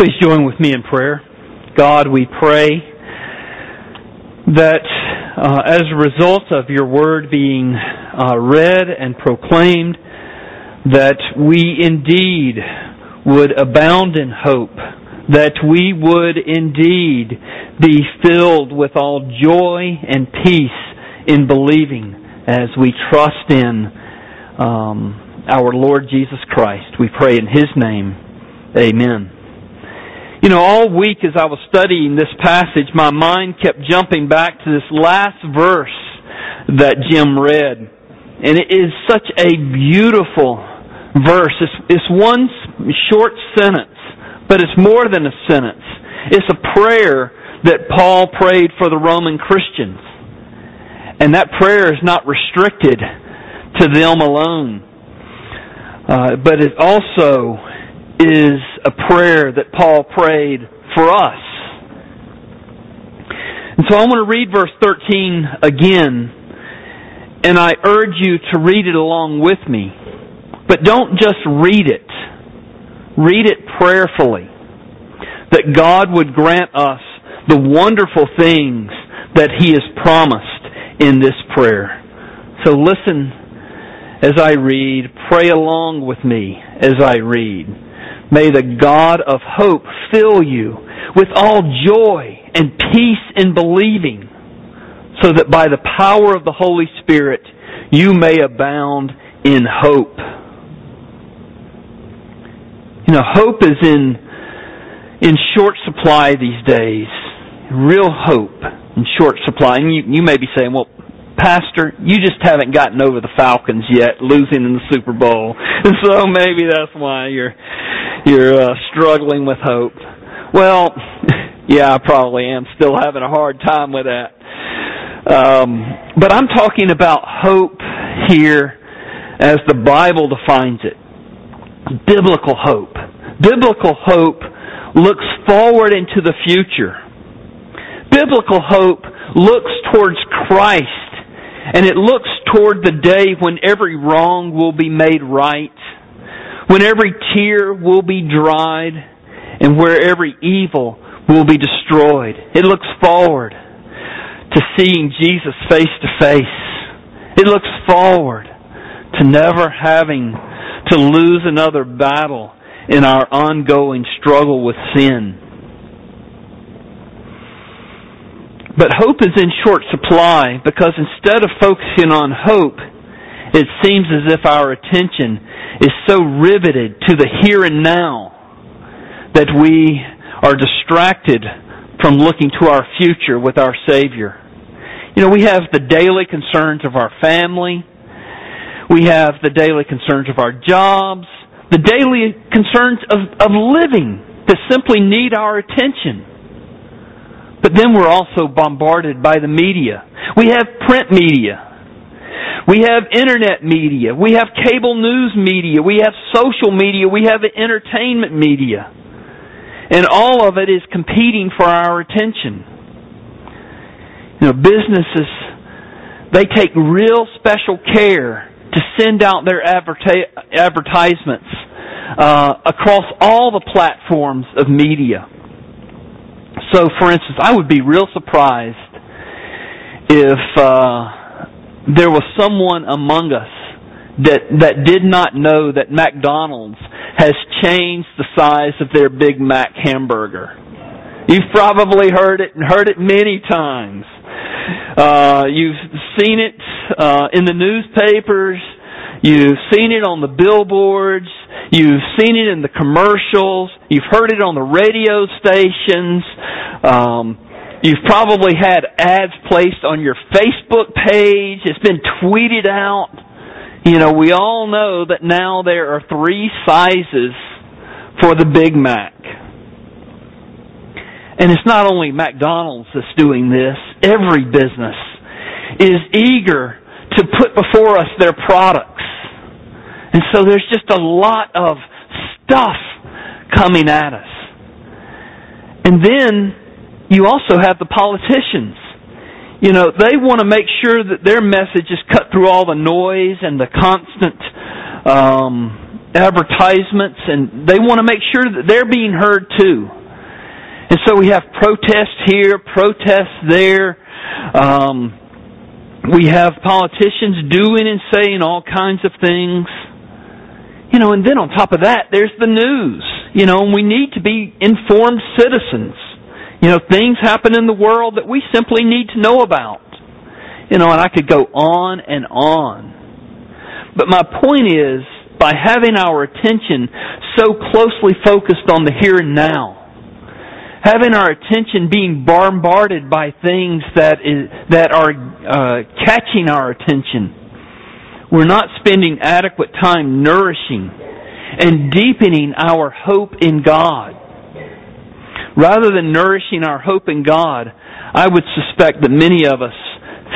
Please join with me in prayer. God, we pray that uh, as a result of your word being uh, read and proclaimed, that we indeed would abound in hope, that we would indeed be filled with all joy and peace in believing as we trust in um, our Lord Jesus Christ. We pray in His name. Amen. You know, all week as I was studying this passage, my mind kept jumping back to this last verse that Jim read. And it is such a beautiful verse. It's, it's one short sentence, but it's more than a sentence. It's a prayer that Paul prayed for the Roman Christians. And that prayer is not restricted to them alone. Uh, but it also is a prayer that Paul prayed for us. And so I want to read verse 13 again, and I urge you to read it along with me. But don't just read it. Read it prayerfully. That God would grant us the wonderful things that He has promised in this prayer. So listen as I read. Pray along with me as I read. May the God of hope fill you with all joy and peace in believing, so that by the power of the Holy Spirit you may abound in hope. You know, hope is in, in short supply these days. Real hope in short supply. And you, you may be saying, well, Pastor, you just haven't gotten over the Falcons yet, losing in the Super Bowl, and so maybe that's why you're you're uh, struggling with hope. Well, yeah, I probably am still having a hard time with that. Um, but I'm talking about hope here as the Bible defines it. Biblical hope. Biblical hope looks forward into the future. Biblical hope looks towards Christ and it looks toward the day when every wrong will be made right, when every tear will be dried, and where every evil will be destroyed. It looks forward to seeing Jesus face to face. It looks forward to never having to lose another battle in our ongoing struggle with sin. But hope is in short supply because instead of focusing on hope, it seems as if our attention is so riveted to the here and now that we are distracted from looking to our future with our Savior. You know, we have the daily concerns of our family. We have the daily concerns of our jobs. The daily concerns of, of living that simply need our attention. But then we're also bombarded by the media. We have print media. We have internet media. We have cable news media. We have social media. We have entertainment media. And all of it is competing for our attention. You know, businesses, they take real special care to send out their advertisements uh, across all the platforms of media. So, for instance, I would be real surprised if uh, there was someone among us that that did not know that McDonald's has changed the size of their Big Mac hamburger. You've probably heard it and heard it many times. Uh, you've seen it uh, in the newspapers. You've seen it on the billboards. You've seen it in the commercials. You've heard it on the radio stations. Um, you've probably had ads placed on your Facebook page. It's been tweeted out. You know, we all know that now there are three sizes for the Big Mac. And it's not only McDonald's that's doing this. Every business is eager to put before us their products. And so there's just a lot of stuff coming at us. And then you also have the politicians. You know, they want to make sure that their message is cut through all the noise and the constant um, advertisements, and they want to make sure that they're being heard too. And so we have protests here, protests there. Um, we have politicians doing and saying all kinds of things. You know, and then on top of that, there's the news. You know, and we need to be informed citizens. You know, things happen in the world that we simply need to know about. You know, and I could go on and on. But my point is, by having our attention so closely focused on the here and now, having our attention being bombarded by things that is that are uh, catching our attention, we're not spending adequate time nourishing and deepening our hope in God. Rather than nourishing our hope in God, I would suspect that many of us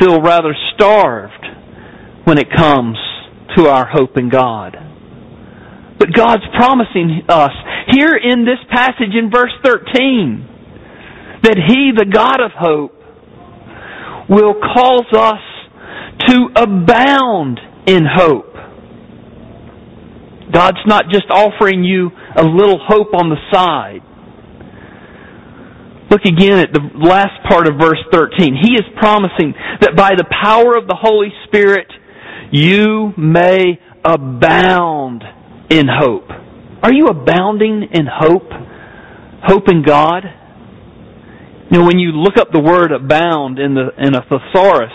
feel rather starved when it comes to our hope in God. But God's promising us here in this passage in verse 13 that He, the God of hope, will cause us to abound in hope. God's not just offering you a little hope on the side. Look again at the last part of verse 13. He is promising that by the power of the Holy Spirit, you may abound in hope. Are you abounding in hope? Hope in God? You know, when you look up the word abound in the in a thesaurus,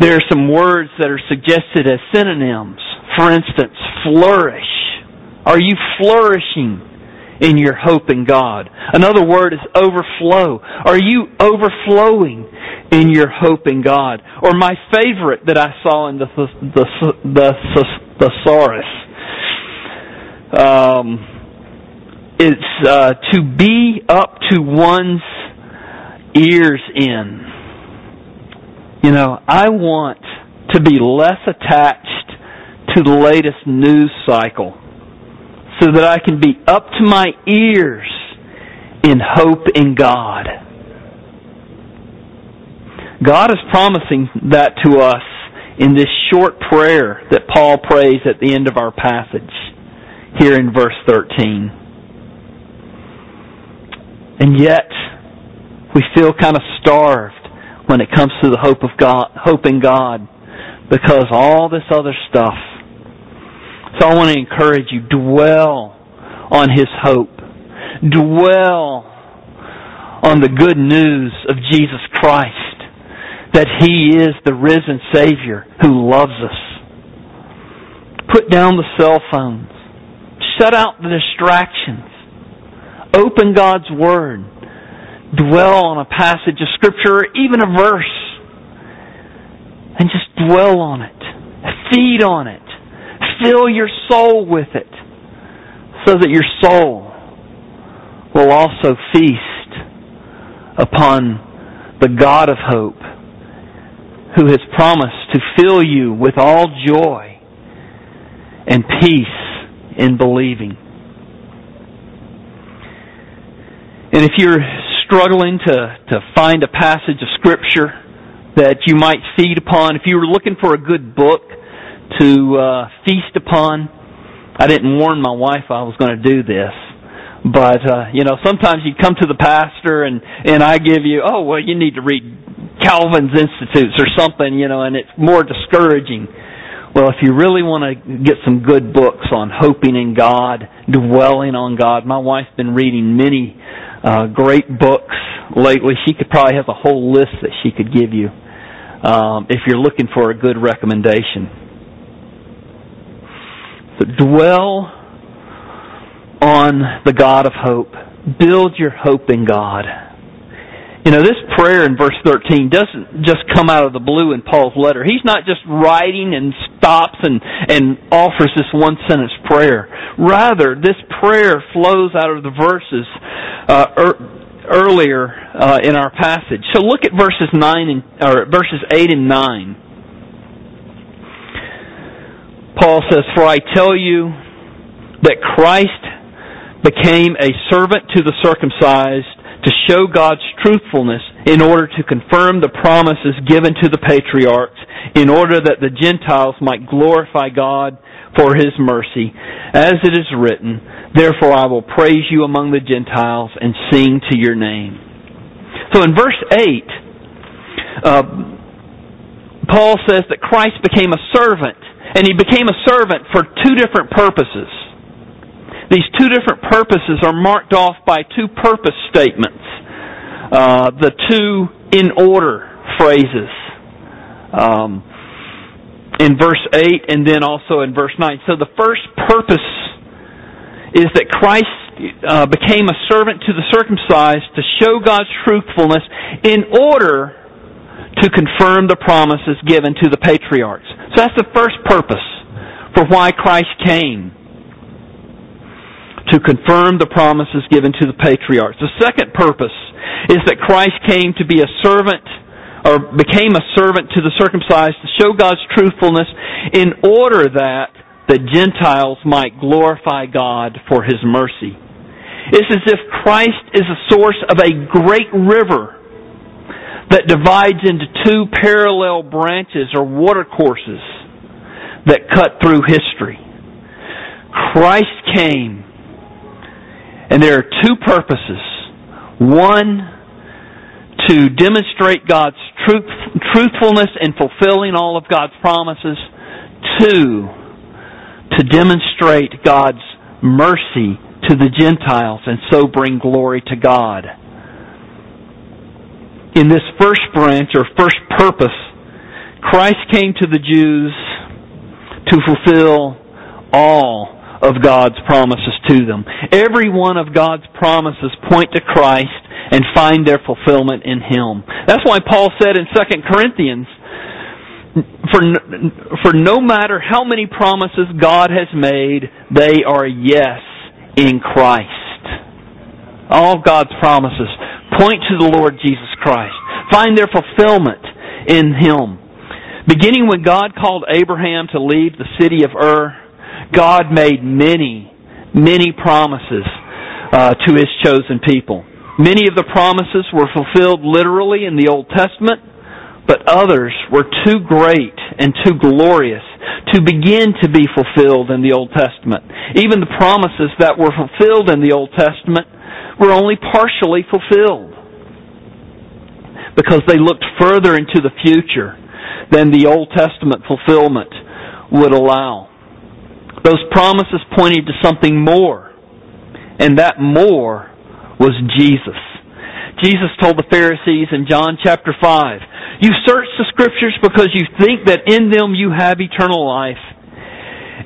there are some words that are suggested as synonyms. For instance, flourish. Are you flourishing in your hope in God? Another word is overflow. Are you overflowing in your hope in God? Or my favorite that I saw in the the the, the thesaurus. Um, it's uh, to be up to one's ears in. You know, I want to be less attached to the latest news cycle so that I can be up to my ears in hope in God. God is promising that to us in this short prayer that Paul prays at the end of our passage here in verse 13. And yet, we feel kind of starved when it comes to the hope of God, hope in God, because all this other stuff. So I want to encourage you, dwell on His hope. Dwell on the good news of Jesus Christ, that He is the risen Savior who loves us. Put down the cell phones. Shut out the distractions. Open God's Word dwell on a passage of Scripture even a verse and just dwell on it. Feed on it. Fill your soul with it so that your soul will also feast upon the God of hope who has promised to fill you with all joy and peace in believing. And if you're struggling to, to find a passage of Scripture that you might feed upon, if you were looking for a good book to uh, feast upon, I didn't warn my wife I was going to do this. But uh, you know, sometimes you come to the pastor and and I give you, oh well, you need to read Calvin's Institutes or something, you know, and it's more discouraging. Well, if you really want to get some good books on hoping in God, dwelling on God, my wife's been reading many uh, great books lately. She could probably have a whole list that she could give you um, if you're looking for a good recommendation. So dwell on the God of hope. Build your hope in God. You know, this prayer in verse 13 doesn't just come out of the blue in Paul's letter. He's not just writing and stops and, and offers this one sentence prayer. Rather, this prayer flows out of the verses uh, er, earlier uh, in our passage. So look at verses 9 and, or verses 8 and 9. Paul says, For I tell you that Christ became a servant to the circumcised to show God's truthfulness in order to confirm the promises given to the patriarchs, in order that the Gentiles might glorify God for his mercy, as it is written, Therefore I will praise you among the Gentiles and sing to your name. So in verse 8, uh, Paul says that Christ became a servant, and he became a servant for two different purposes. These two different purposes are marked off by two purpose statements. Uh, the two in order phrases. Um, in verse 8 and then also in verse 9. So the first purpose is that Christ uh, became a servant to the circumcised to show God's truthfulness in order to confirm the promises given to the patriarchs. So that's the first purpose for why Christ came. To confirm the promises given to the patriarchs. The second purpose is that Christ came to be a servant or became a servant to the circumcised to show God's truthfulness in order that the Gentiles might glorify God for His mercy. It's as if Christ is a source of a great river that divides into two parallel branches or watercourses that cut through history. Christ came, and there are two purposes. One, to demonstrate God's truth, truthfulness in fulfilling all of God's promises. Two, to demonstrate God's mercy to the Gentiles and so bring glory to God. In this first branch or first purpose, Christ came to the Jews to fulfill all of God's promises to them. Every one of God's promises point to Christ and find their fulfillment in Him. That's why Paul said in 2 Corinthians, for, for no matter how many promises God has made, they are yes in Christ. All God's promises point to the Lord Jesus Christ. Find their fulfillment in Him. Beginning when God called Abraham to leave the city of Ur, God made many, many promises uh, to His chosen people. Many of the promises were fulfilled literally in the Old Testament, but others were too great and too glorious to begin to be fulfilled in the Old Testament. Even the promises that were fulfilled in the Old Testament were only partially fulfilled because they looked further into the future than the Old Testament fulfillment would allow. Those promises pointed to something more, and that more was Jesus. Jesus told the Pharisees in John chapter 5, You search the scriptures because you think that in them you have eternal life,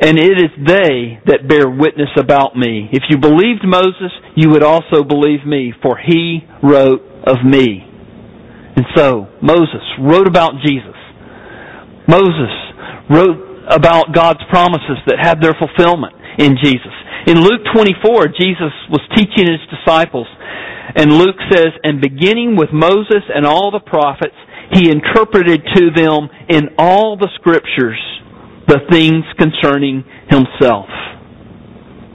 and it is they that bear witness about me. If you believed Moses, you would also believe me, for he wrote of me. And so, Moses wrote about Jesus. Moses wrote about God's promises that had their fulfillment in Jesus. In Luke 24, Jesus was teaching his disciples, and Luke says, And beginning with Moses and all the prophets, he interpreted to them in all the scriptures the things concerning himself.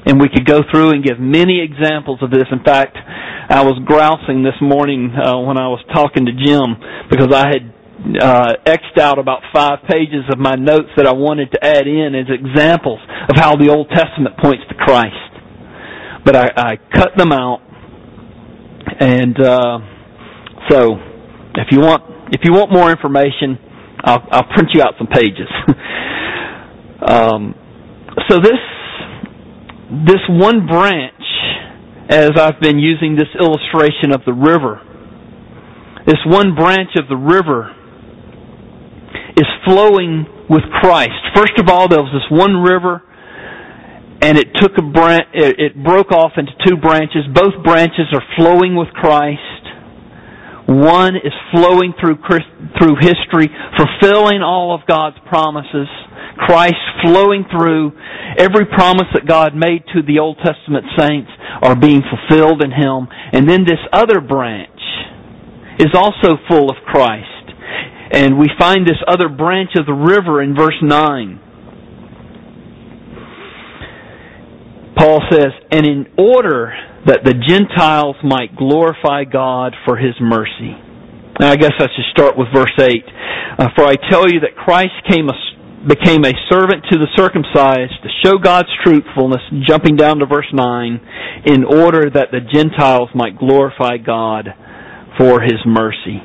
And we could go through and give many examples of this. In fact, I was grousing this morning uh, when I was talking to Jim because I had uh, xed out about five pages of my notes that I wanted to add in as examples of how the Old Testament points to Christ. But I, I cut them out, and uh, so if you want if you want more information, I'll, I'll print you out some pages. um, so this this one branch, as I've been using this illustration of the river, this one branch of the river flowing with Christ. First of all, there was this one river, and it took a branch, it broke off into two branches. Both branches are flowing with Christ. One is flowing through through history, fulfilling all of God's promises. Christ flowing through every promise that God made to the Old Testament saints are being fulfilled in Him. And then this other branch is also full of Christ. And we find this other branch of the river in verse 9. Paul says, And in order that the Gentiles might glorify God for his mercy. Now, I guess I should start with verse 8. Uh, for I tell you that Christ came a, became a servant to the circumcised to show God's truthfulness, jumping down to verse 9, in order that the Gentiles might glorify God for his mercy.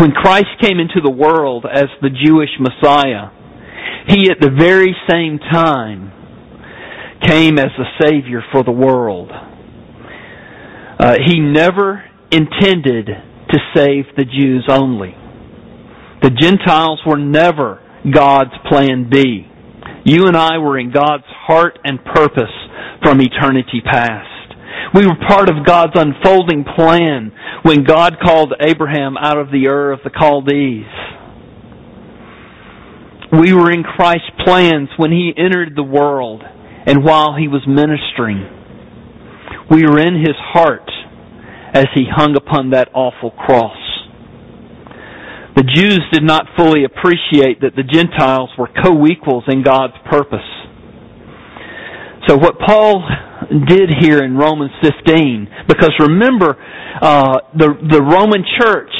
When Christ came into the world as the Jewish Messiah, he at the very same time came as a Savior for the world. Uh, he never intended to save the Jews only. The Gentiles were never God's plan B. You and I were in God's heart and purpose from eternity past. We were part of God's unfolding plan when God called Abraham out of the Ur of the Chaldees. We were in Christ's plans when He entered the world and while He was ministering. We were in His heart as He hung upon that awful cross. The Jews did not fully appreciate that the Gentiles were co-equals in God's purpose. So what Paul did here in Romans 15, because remember, uh, the, the Roman church,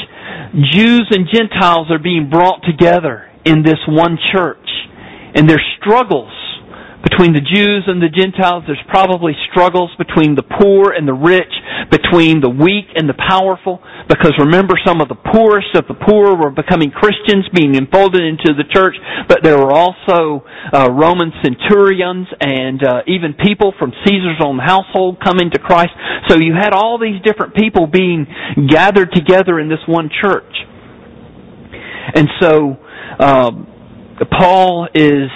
Jews and Gentiles are being brought together in this one church. And their struggles between the Jews and the Gentiles. There's probably struggles between the poor and the rich, between the weak and the powerful. Because remember, some of the poorest of the poor were becoming Christians, being enfolded into the church. But there were also uh, Roman centurions and uh, even people from Caesar's own household coming to Christ. So you had all these different people being gathered together in this one church. And so uh, Paul is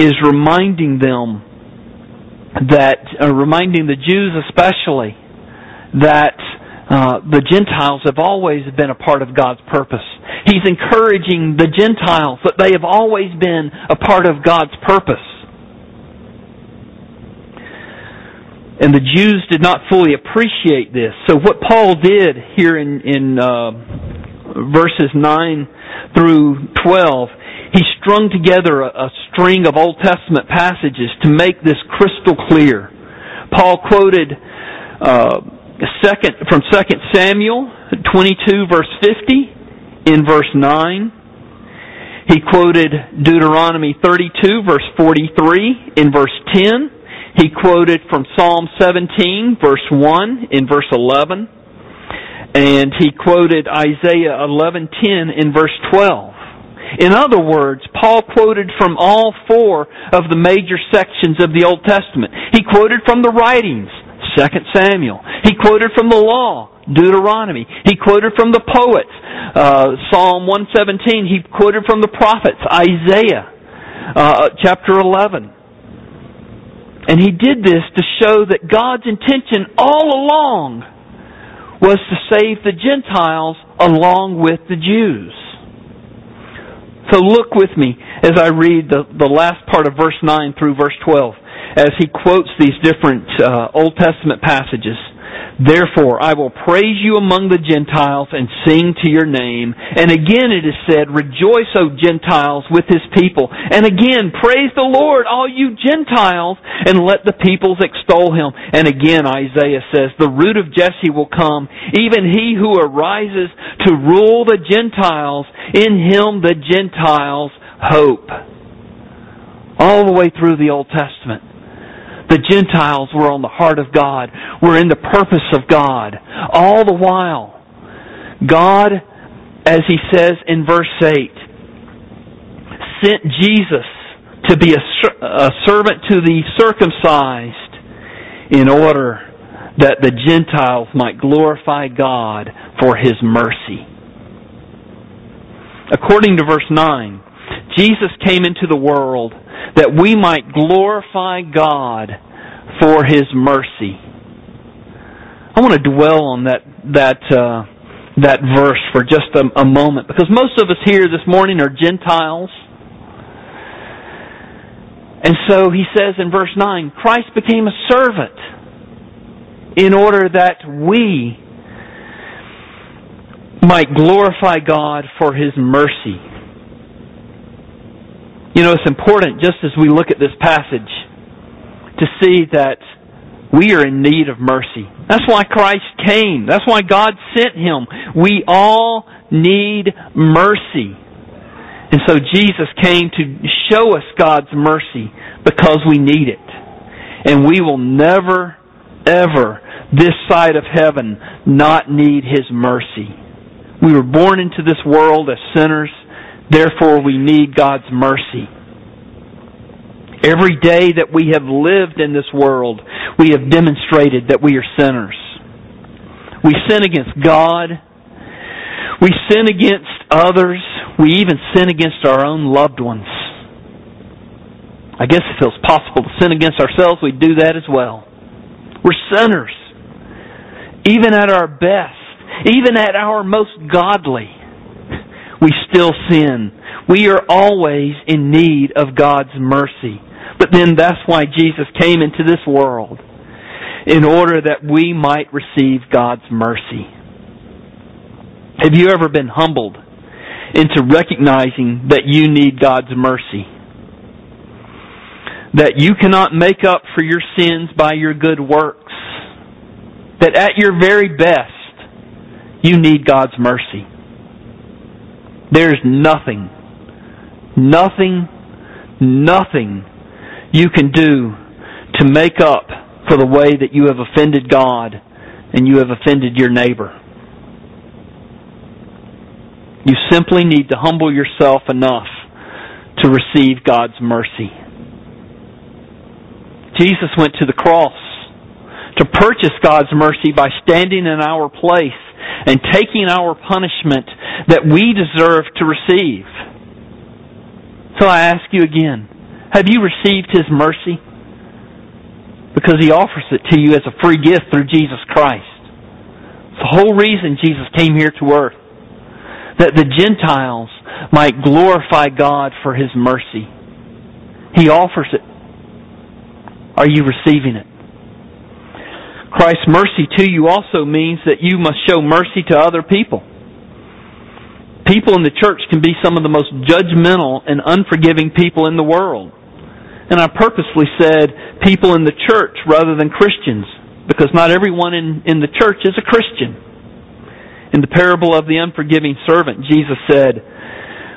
is reminding them that, uh, reminding the Jews especially, that uh, the Gentiles have always been a part of God's purpose. He's encouraging the Gentiles that they have always been a part of God's purpose. And the Jews did not fully appreciate this. So what Paul did here in, in uh, verses 9 through 12 he strung together a, a string of Old Testament passages to make this crystal clear. Paul quoted uh, second from Second Samuel 22 verse 50 in verse 9. He quoted Deuteronomy 32 verse 43 in verse 10. He quoted from Psalm 17 verse 1 in verse 11. And he quoted Isaiah 11:10 in verse 12. In other words, Paul quoted from all four of the major sections of the Old Testament. He quoted from the writings, 2 Samuel. He quoted from the law, Deuteronomy. He quoted from the poets, uh, Psalm 117. He quoted from the prophets, Isaiah, uh, chapter 11. And he did this to show that God's intention all along was to save the Gentiles along with the Jews. So look with me as I read the, the last part of verse 9 through verse 12 as he quotes these different uh, Old Testament passages. Therefore, I will praise you among the Gentiles and sing to your name. And again it is said, Rejoice, O Gentiles, with his people. And again, praise the Lord, all you Gentiles, and let the peoples extol him. And again, Isaiah says, The root of Jesse will come, even he who arises to rule the Gentiles. In him the Gentiles hope. All the way through the Old Testament. The Gentiles were on the heart of God, were in the purpose of God. All the while, God, as he says in verse 8, sent Jesus to be a, a servant to the circumcised in order that the Gentiles might glorify God for his mercy. According to verse 9, Jesus came into the world that we might glorify God for His mercy. I want to dwell on that that uh, that verse for just a, a moment because most of us here this morning are Gentiles. And so he says in verse 9, Christ became a servant in order that we might glorify God for His mercy. You know, it's important just as we look at this passage to see that we are in need of mercy. That's why Christ came. That's why God sent Him. We all need mercy. And so Jesus came to show us God's mercy because we need it. And we will never, ever, this side of heaven, not need His mercy. We were born into this world as sinners, therefore we need God's mercy. Every day that we have lived in this world, we have demonstrated that we are sinners. We sin against God. We sin against others. We even sin against our own loved ones. I guess if it was possible to sin against ourselves, we'd do that as well. We're sinners. Even at our best, even at our most godly, we still sin. We are always in need of God's mercy. But then that's why Jesus came into this world in order that we might receive God's mercy. Have you ever been humbled into recognizing that you need God's mercy? That you cannot make up for your sins by your good works. That at your very best, you need God's mercy. There's nothing, nothing, nothing you can do to make up for the way that you have offended God and you have offended your neighbor. You simply need to humble yourself enough to receive God's mercy. Jesus went to the cross to purchase God's mercy by standing in our place and taking our punishment that we deserve to receive. So I ask you again, have you received His mercy? Because He offers it to you as a free gift through Jesus Christ. It's the whole reason Jesus came here to earth. That the Gentiles might glorify God for His mercy. He offers it. Are you receiving it? Christ's mercy to you also means that you must show mercy to other people. People in the church can be some of the most judgmental and unforgiving people in the world. And I purposely said people in the church rather than Christians, because not everyone in, in the church is a Christian. In the parable of the unforgiving servant, Jesus said,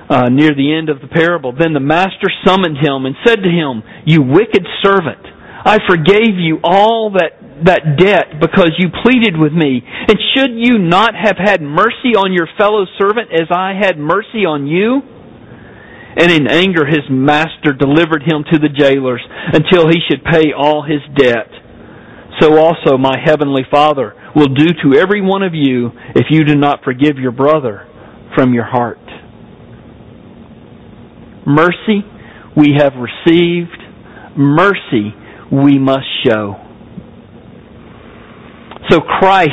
uh, near the end of the parable, Then the master summoned him and said to him, You wicked servant, I forgave you all that, that debt because you pleaded with me. And should you not have had mercy on your fellow servant as I had mercy on you? And in anger his master delivered him to the jailers until he should pay all his debt. So also my heavenly Father will do to every one of you if you do not forgive your brother from your heart. Mercy we have received, mercy we must show. So Christ,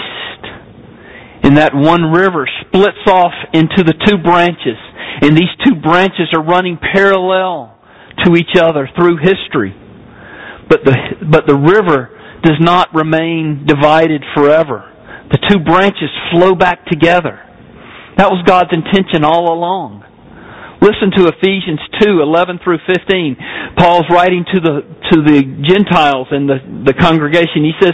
in that one river, splits off into the two branches and these two branches are running parallel to each other through history. But the, but the river does not remain divided forever. The two branches flow back together. That was God's intention all along. Listen to Ephesians 2, 11 through 15. Paul's writing to the, to the Gentiles and the, the congregation. He says,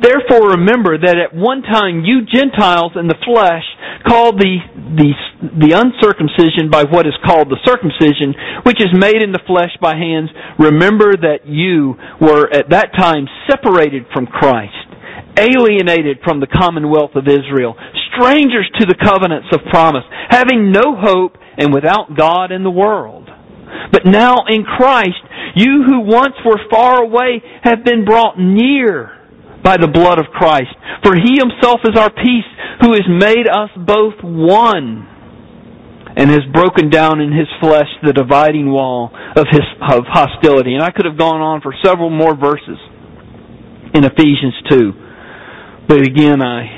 Therefore remember that at one time you Gentiles in the flesh called the, the, the uncircumcision by what is called the circumcision, which is made in the flesh by hands. Remember that you were at that time separated from Christ alienated from the commonwealth of Israel, strangers to the covenants of promise, having no hope and without God in the world. But now in Christ, you who once were far away have been brought near by the blood of Christ. For He Himself is our peace, who has made us both one and has broken down in His flesh the dividing wall of, his, of hostility. And I could have gone on for several more verses in Ephesians 2. But again, I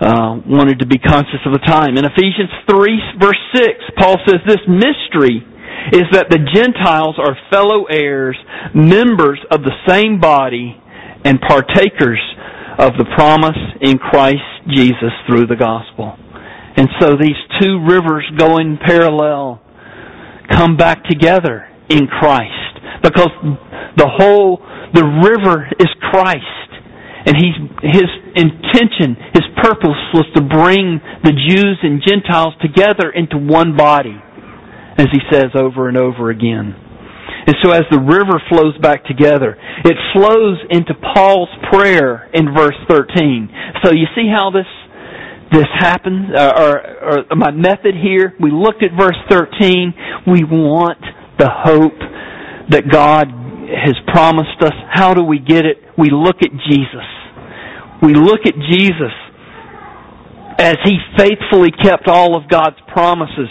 uh, wanted to be conscious of the time. In Ephesians 3 verse 6, Paul says this mystery is that the Gentiles are fellow heirs, members of the same body, and partakers of the promise in Christ Jesus through the gospel. And so these two rivers going parallel come back together in Christ because the whole, the river is Christ. And he's, his intention, his purpose was to bring the Jews and Gentiles together into one body. as he says over and over again. And so as the river flows back together, it flows into Paul's prayer in verse 13. So you see how this this happens, uh, or, or my method here, we looked at verse 13. We want the hope that God has promised us. How do we get it? We look at Jesus. We look at Jesus as he faithfully kept all of God's promises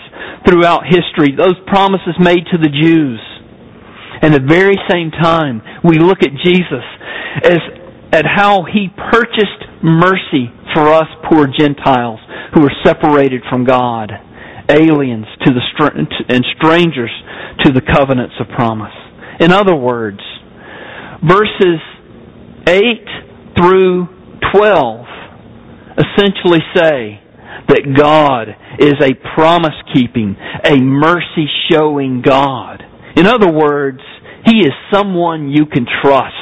throughout history, those promises made to the Jews. And at the very same time, we look at Jesus as at how he purchased mercy for us poor Gentiles who are separated from God, aliens to the and strangers to the covenants of promise. In other words, verses 8 through 12 essentially say that God is a promise keeping, a mercy showing God. In other words, He is someone you can trust.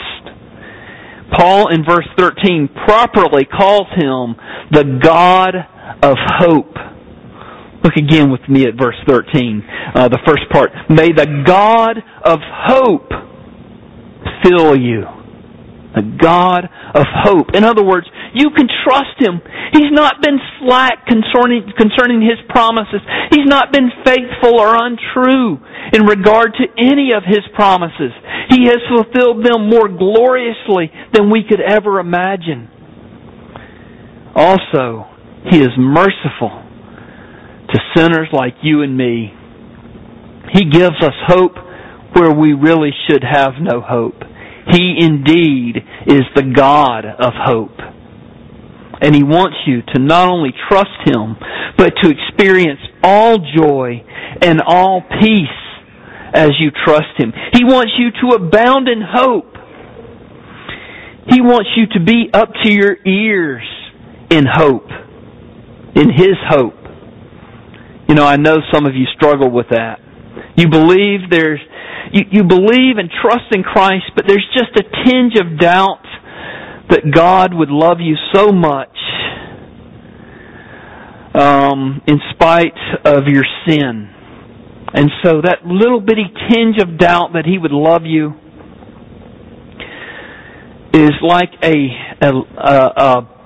Paul in verse 13 properly calls Him the God of hope. Look again with me at verse 13, uh, the first part. May the God of hope fill you. The God of hope. In other words, you can trust Him. He's not been slack concerning, concerning His promises. He's not been faithful or untrue in regard to any of His promises. He has fulfilled them more gloriously than we could ever imagine. Also, He is merciful to sinners like you and me. He gives us hope where we really should have no hope. He indeed is the God of hope. And He wants you to not only trust Him, but to experience all joy and all peace as you trust Him. He wants you to abound in hope. He wants you to be up to your ears in hope, in His hope. You know, I know some of you struggle with that. You believe there's, you, you believe and trust in Christ, but there's just a tinge of doubt that God would love you so much um, in spite of your sin. And so that little bitty tinge of doubt that He would love you is like a, a, a, a,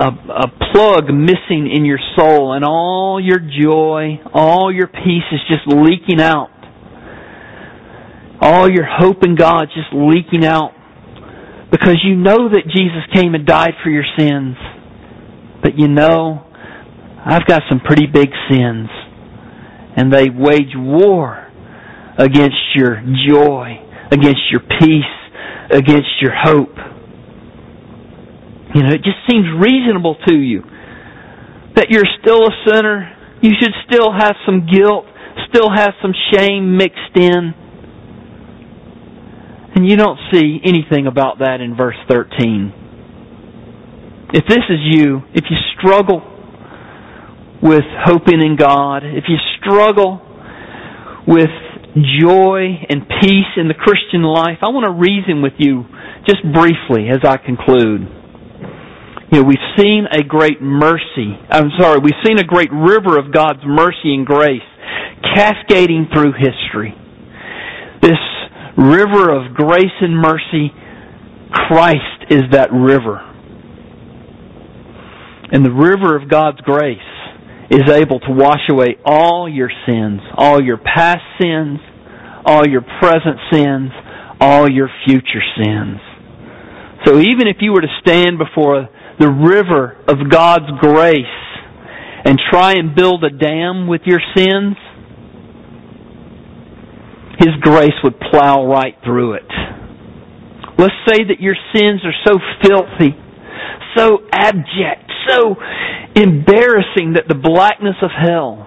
a plug missing in your soul, and all your joy, all your peace is just leaking out. All your hope in God just leaking out because you know that Jesus came and died for your sins. But you know, I've got some pretty big sins. And they wage war against your joy, against your peace, against your hope. You know, it just seems reasonable to you that you're still a sinner. You should still have some guilt, still have some shame mixed in. And you don't see anything about that in verse 13. If this is you, if you struggle with hoping in God, if you struggle with joy and peace in the Christian life, I want to reason with you just briefly as I conclude. You know, we've seen a great mercy. I'm sorry, we've seen a great river of God's mercy and grace cascading through history. This river of grace and mercy, Christ is that river. And the river of God's grace is able to wash away all your sins, all your past sins, all your present sins, all your future sins. So even if you were to stand before the river of God's grace and try and build a dam with your sins, his grace would plow right through it. Let's say that your sins are so filthy, so abject, so embarrassing that the blackness of hell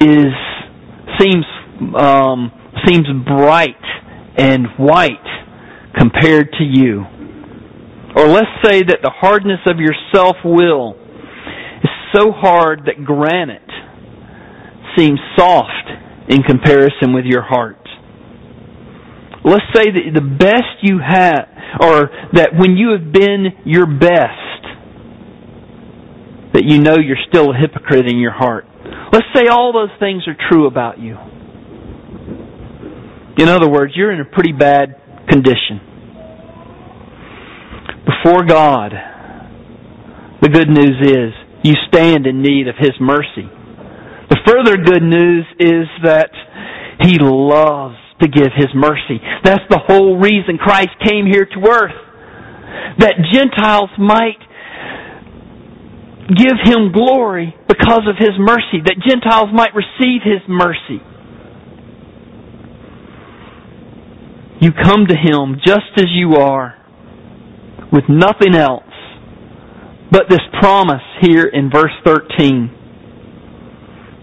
is seems um, seems bright and white compared to you. Or let's say that the hardness of your self will is so hard that granite seems soft in comparison with your heart. Let's say that the best you have, or that when you have been your best, that you know you're still a hypocrite in your heart. Let's say all those things are true about you. In other words, you're in a pretty bad condition. Before God, the good news is you stand in need of His mercy. The further good news is that He loves to give His mercy. That's the whole reason Christ came here to earth. That Gentiles might give Him glory because of His mercy. That Gentiles might receive His mercy. You come to Him just as you are, with nothing else but this promise here in verse 13.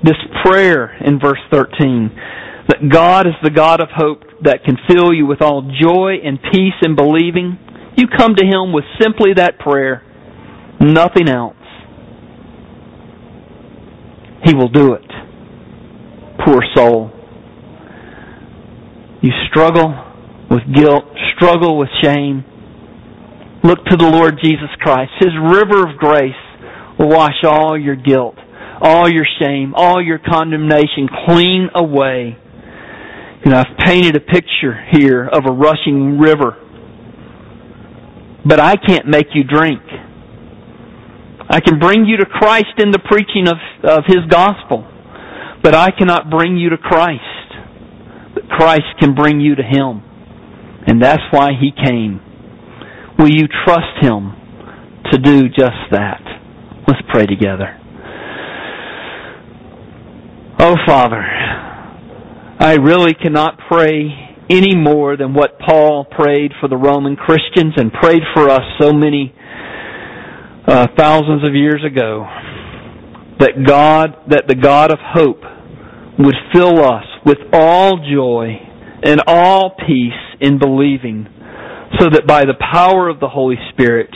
This prayer in verse 13 that God is the God of hope that can fill you with all joy and peace in believing. You come to Him with simply that prayer, nothing else. He will do it. Poor soul. You struggle with guilt, struggle with shame. Look to the Lord Jesus Christ. His river of grace will wash all your guilt, all your shame, all your condemnation clean away. You know, I've painted a picture here of a rushing river. But I can't make you drink. I can bring you to Christ in the preaching of, of His gospel. But I cannot bring you to Christ. But Christ can bring you to Him. And that's why He came. Will you trust Him to do just that? Let's pray together. Oh, Father, I really cannot pray any more than what Paul prayed for the Roman Christians and prayed for us so many uh, thousands of years ago. That God, that the God of hope would fill us with all joy and all peace in believing so that by the power of the Holy Spirit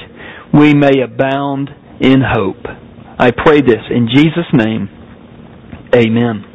we may abound in hope. I pray this in Jesus' name. Amen.